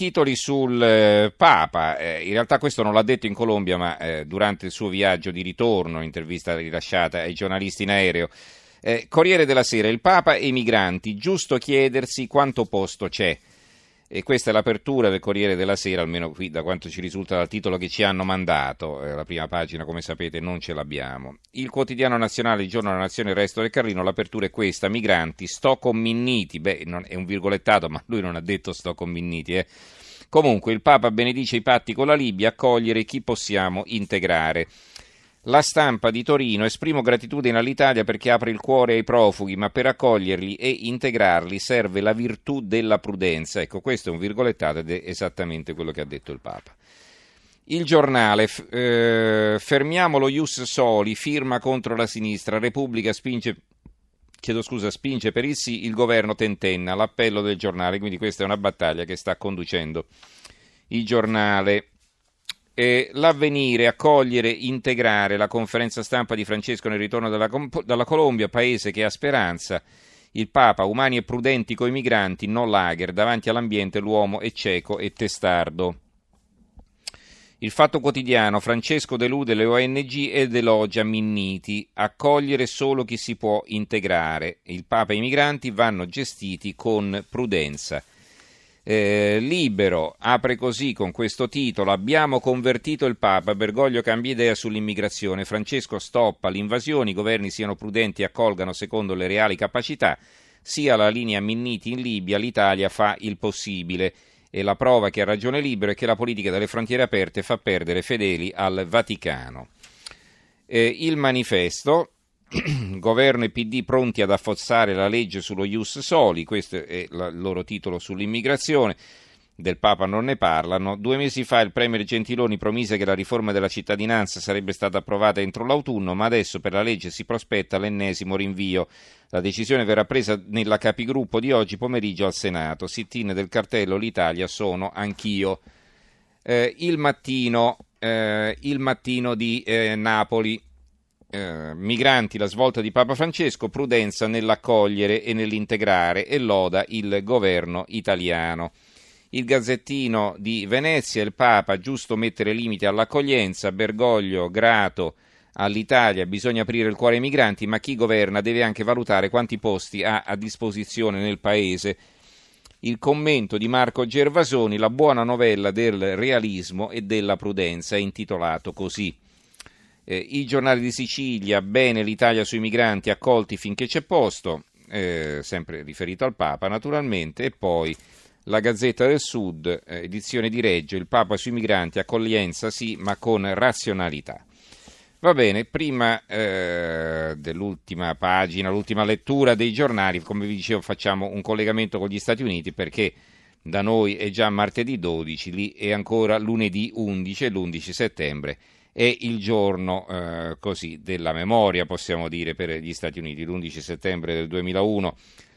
titoli sul eh, Papa. Eh, in realtà questo non l'ha detto in Colombia, ma eh, durante il suo viaggio di ritorno, intervista rilasciata ai giornalisti in aereo. Eh, Corriere della Sera, il Papa e i migranti, giusto chiedersi quanto posto c'è. E questa è l'apertura del Corriere della Sera, almeno qui da quanto ci risulta dal titolo che ci hanno mandato. Eh, la prima pagina, come sapete, non ce l'abbiamo. Il quotidiano nazionale, il giorno della nazione, il resto del Carlino, l'apertura è questa, migranti, sto con Minniti. Beh, non, è un virgolettato, ma lui non ha detto sto con Minniti, eh. Comunque, il Papa benedice i patti con la Libia, accogliere chi possiamo integrare. La stampa di Torino esprimo gratitudine all'Italia perché apre il cuore ai profughi, ma per accoglierli e integrarli serve la virtù della prudenza. Ecco, questo è un virgolettato ed è esattamente quello che ha detto il Papa. Il giornale, eh, fermiamo lo Ius Soli, firma contro la sinistra, Repubblica spinge, scusa, spinge per il sì, il governo tentenna, l'appello del giornale, quindi questa è una battaglia che sta conducendo il giornale eh, l'avvenire, accogliere, integrare la conferenza stampa di Francesco nel ritorno dalla, dalla Colombia, paese che ha speranza. Il Papa, umani e prudenti coi migranti, non lager, davanti all'ambiente l'uomo è cieco e testardo. Il Fatto Quotidiano, Francesco delude le ONG ed elogia Minniti, accogliere solo chi si può integrare. Il Papa e i migranti vanno gestiti con prudenza. Eh, libero apre così con questo titolo Abbiamo convertito il Papa, Bergoglio cambia idea sull'immigrazione, Francesco stoppa l'invasione, i governi siano prudenti e accolgano secondo le reali capacità, sia la linea Minniti in Libia, l'Italia fa il possibile. E la prova che ha ragione libero è che la politica delle frontiere aperte fa perdere fedeli al Vaticano. Eh, il manifesto Governo e PD pronti ad affossare la legge sullo Ius Soli, questo è il loro titolo sull'immigrazione. Del Papa non ne parlano. Due mesi fa il Premier Gentiloni promise che la riforma della cittadinanza sarebbe stata approvata entro l'autunno, ma adesso per la legge si prospetta l'ennesimo rinvio. La decisione verrà presa nella capigruppo di oggi pomeriggio al Senato. Sit-in del cartello L'Italia sono anch'io. Eh, il, mattino, eh, il mattino di eh, Napoli eh, migranti, la svolta di Papa Francesco, prudenza nell'accogliere e nell'integrare e loda il governo italiano. Il Gazzettino di Venezia, il Papa, giusto mettere limiti all'accoglienza, Bergoglio, grato all'Italia, bisogna aprire il cuore ai migranti, ma chi governa deve anche valutare quanti posti ha a disposizione nel Paese. Il commento di Marco Gervasoni, la buona novella del realismo e della prudenza, è intitolato così. Eh, I giornali di Sicilia, bene l'Italia sui migranti accolti finché c'è posto, eh, sempre riferito al Papa naturalmente, e poi la Gazzetta del Sud, eh, edizione di Reggio, il Papa sui migranti, accoglienza sì, ma con razionalità. Va bene, prima eh, dell'ultima pagina, l'ultima lettura dei giornali, come vi dicevo facciamo un collegamento con gli Stati Uniti perché da noi è già martedì 12, lì è ancora lunedì 11 e l'11 settembre è il giorno eh, così, della memoria, possiamo dire, per gli Stati Uniti, l'11 settembre del 2001,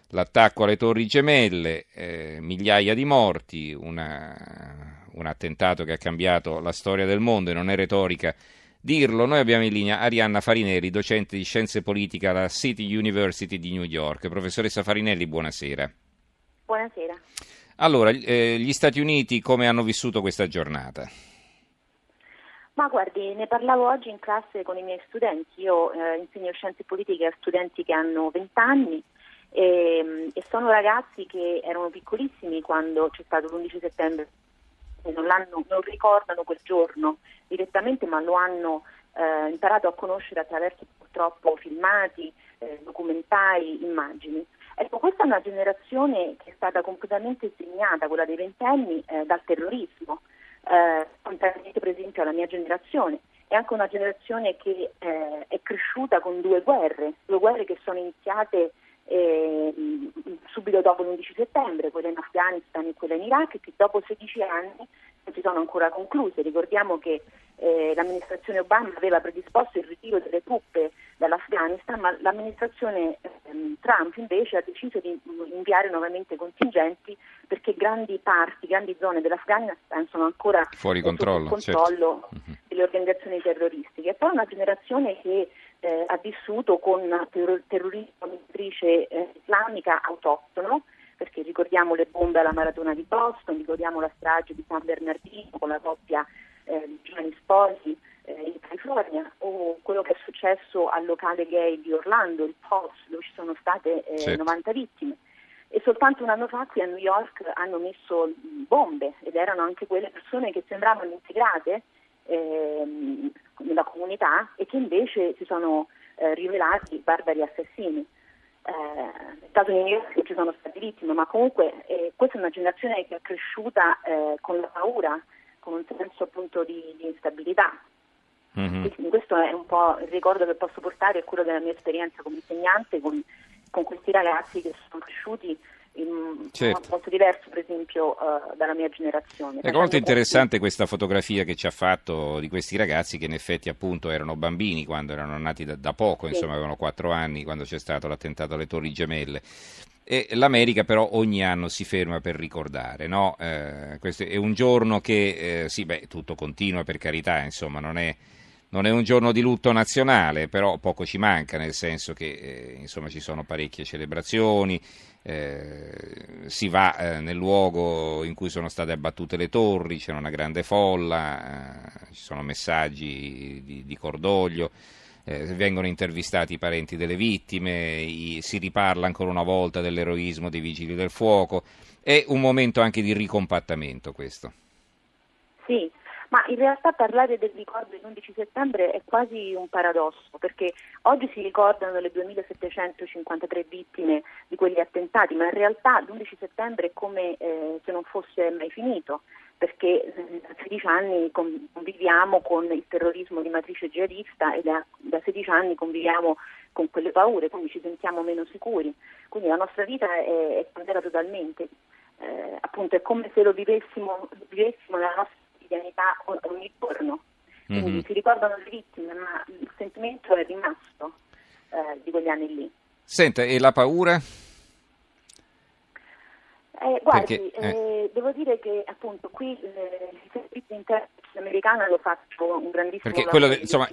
l'attacco alle torri gemelle, eh, migliaia di morti, una, un attentato che ha cambiato la storia del mondo e non è retorica dirlo. Noi abbiamo in linea Arianna Farinelli, docente di scienze politiche alla City University di New York. Professoressa Farinelli, buonasera. Buonasera. Allora, eh, gli Stati Uniti come hanno vissuto questa giornata? Ma guardi, ne parlavo oggi in classe con i miei studenti, io eh, insegno scienze politiche a studenti che hanno 20 anni e, e, sono ragazzi che erano piccolissimi quando c'è stato l'11 settembre, non, non ricordano quel giorno direttamente ma lo hanno eh, imparato a conoscere attraverso purtroppo filmati, eh, documentari, immagini. Ecco, questa è una generazione che è stata completamente segnata, quella dei ventenni, eh, dal terrorismo eh, contrariamente per esempio alla mia generazione. È anche una generazione che eh, è cresciuta con due guerre, due guerre che sono iniziate eh, subito dopo l'11 settembre, quella in Afghanistan e quella in Iraq, che dopo 16 anni non si sono ancora concluse. Ricordiamo che eh, l'amministrazione Obama aveva predisposto il ritiro delle truppe dall'Afghanistan, ma l'amministrazione ehm, Trump invece ha deciso di inviare nuovamente contingenti perché grandi parti, grandi zone dell'Afghanistan sono ancora fuori controllo, controllo certo. delle organizzazioni terroristiche. E poi una generazione che eh, ha vissuto con terrorismo di matrice eh, islamica autoctono, perché ricordiamo le bombe alla maratona di Boston, ricordiamo la strage di San Bernardino con la coppia eh, di giovani sposi eh, in California o quello che è successo al locale gay di Orlando, il Pulse, dove ci sono state eh, certo. 90 vittime. E soltanto un anno fa qui a New York hanno messo bombe ed erano anche quelle persone che sembravano integrate ehm, nella comunità e che invece si sono eh, rivelati barbari assassini. Eh, nel caso di New York ci sono stati vittime, ma comunque eh, questa è una generazione che è cresciuta eh, con la paura, con un senso appunto di, di instabilità. Mm-hmm. Quindi questo è un po' il ricordo che posso portare, è quello della mia esperienza come insegnante con, con questi ragazzi che sono cresciuti in certo. modo diverso per esempio uh, dalla mia generazione. È molto interessante questa fotografia che ci ha fatto di questi ragazzi che in effetti appunto erano bambini quando erano nati da, da poco, sì. insomma avevano quattro anni quando c'è stato l'attentato alle Torri Gemelle. E l'America però ogni anno si ferma per ricordare, no? eh, questo è un giorno che, eh, sì, beh, tutto continua per carità, insomma, non è non è un giorno di lutto nazionale, però poco ci manca, nel senso che eh, insomma, ci sono parecchie celebrazioni, eh, si va eh, nel luogo in cui sono state abbattute le torri, c'è una grande folla, eh, ci sono messaggi di, di cordoglio. Eh, vengono intervistati i parenti delle vittime, i, si riparla ancora una volta dell'eroismo dei vigili del fuoco. È un momento anche di ricompattamento questo. Sì, ma in realtà parlare del ricordo dell'11 settembre è quasi un paradosso, perché oggi si ricordano le 2753 vittime di quegli attentati, ma in realtà l'11 settembre è come eh, se non fosse mai finito perché eh, da 16 anni conviviamo con il terrorismo di matrice jihadista e da, da 16 anni conviviamo con quelle paure, quindi ci sentiamo meno sicuri. Quindi la nostra vita è, è cambiata totalmente. Eh, appunto è come se lo vivessimo, vivessimo nella nostra quotidianità ogni giorno. Quindi mm-hmm. si ricordano le vittime, ma il sentimento è rimasto eh, di quegli anni lì. Senta, e la paura? Eh, guardi, Perché, eh. Eh, devo dire che appunto qui eh, il servizio interno americano lo faccio un grandissimo Perché quello, insomma,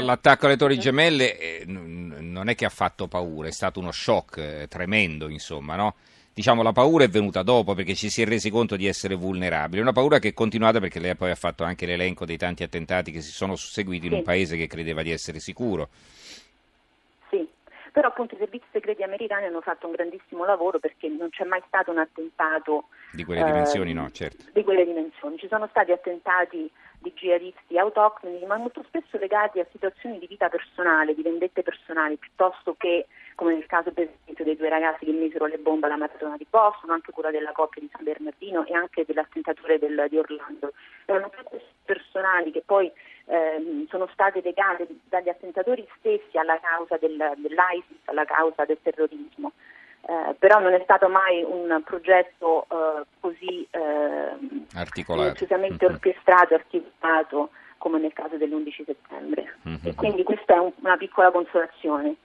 l'attacco alle torri gemelle eh, non è che ha fatto paura, è stato uno shock eh, tremendo, insomma, no? Diciamo, la paura è venuta dopo perché ci si è resi conto di essere vulnerabili. Una paura che è continuata perché lei poi ha fatto anche l'elenco dei tanti attentati che si sono susseguiti in un paese che credeva di essere sicuro. Però appunto i servizi segreti americani hanno fatto un grandissimo lavoro perché non c'è mai stato un attentato di quelle eh, dimensioni, no, certo. Di quelle dimensioni. Ci sono stati attentati di jihadisti autoctoni, ma molto spesso legati a situazioni di vita personale, di vendette personali, piuttosto che come nel caso per esempio dei due ragazzi che misero le bombe alla maratona di Boston, anche quella della coppia di San Bernardino e anche dell'attentatore del, di Orlando. Erano tutte personali che poi ehm, sono state legate dagli attentatori stessi alla causa del, dell'ISIS, alla causa del terrorismo. Eh, però non è stato mai un progetto eh, così eh, articolato, precisamente mm-hmm. orchestrato, articolato come nel caso dell'11 settembre. Mm-hmm. E quindi questa è un, una piccola consolazione.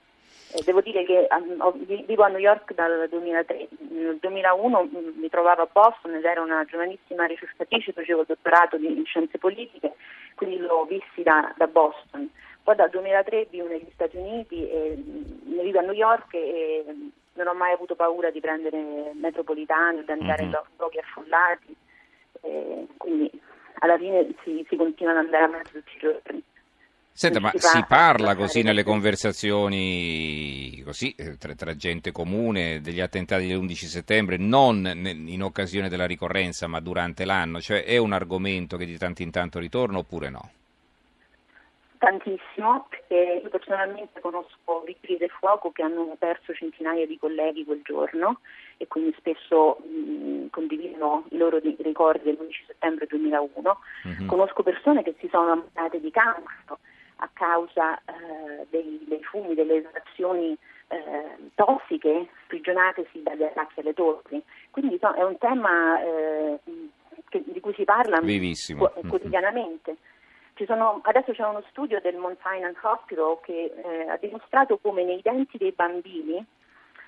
Eh, devo dire che um, vivo a New York dal 2003, nel 2001 mm, mi trovavo a Boston ed ero una giovanissima ricercatrice, facevo il dottorato in scienze politiche, quindi l'ho vissi da, da Boston. Poi dal 2003 vivo negli Stati Uniti, e, mm, vivo a New York e mm, non ho mai avuto paura di prendere metropolitane, di andare mm-hmm. in luoghi affollati, quindi alla fine si, si continua ad andare a mezzo tutti i giorni. Senta, ma si parla così nelle conversazioni così, eh, tra, tra, gente comune degli attentati dell'11 settembre, non in occasione della ricorrenza, ma durante l'anno? Cioè è un argomento che di tanto in tanto ritorna oppure no? Tantissimo, perché io personalmente conosco vigili del fuoco che hanno perso centinaia di colleghi quel giorno e quindi spesso mh, condividono i loro ricordi dell'11 settembre 2001. Mm-hmm. Conosco persone che si sono ammalate di cancro a causa eh, dei, dei, fumi, delle esazioni eh, tossiche sprigionatesi dagli attacchi alle torri. Quindi no, è un tema eh, che, di cui si parla Vivissimo. quotidianamente. Sono, adesso c'è uno studio del Mount Sinai Hospital che eh, ha dimostrato come nei denti dei bambini,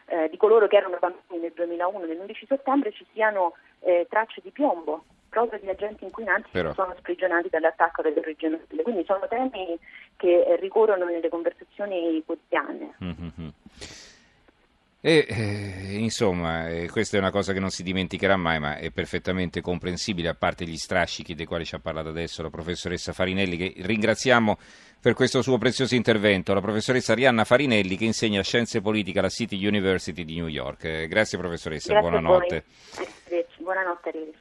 eh, di coloro che erano bambini nel 2001, nell'11 settembre, ci siano eh, tracce di piombo proprio di agenti inquinanti Però. che sono sprigionati dall'attacco delle regioni. Quindi sono temi che ricorrono nelle conversazioni quotidiane. Mm-hmm. E eh, insomma, eh, questa è una cosa che non si dimenticherà mai, ma è perfettamente comprensibile, a parte gli strascichi dei quali ci ha parlato adesso la professoressa Farinelli, che ringraziamo per questo suo prezioso intervento, la professoressa Rianna Farinelli, che insegna scienze politiche alla City University di New York. Eh, grazie professoressa, grazie buonanotte. Buonanotte, arrivederci.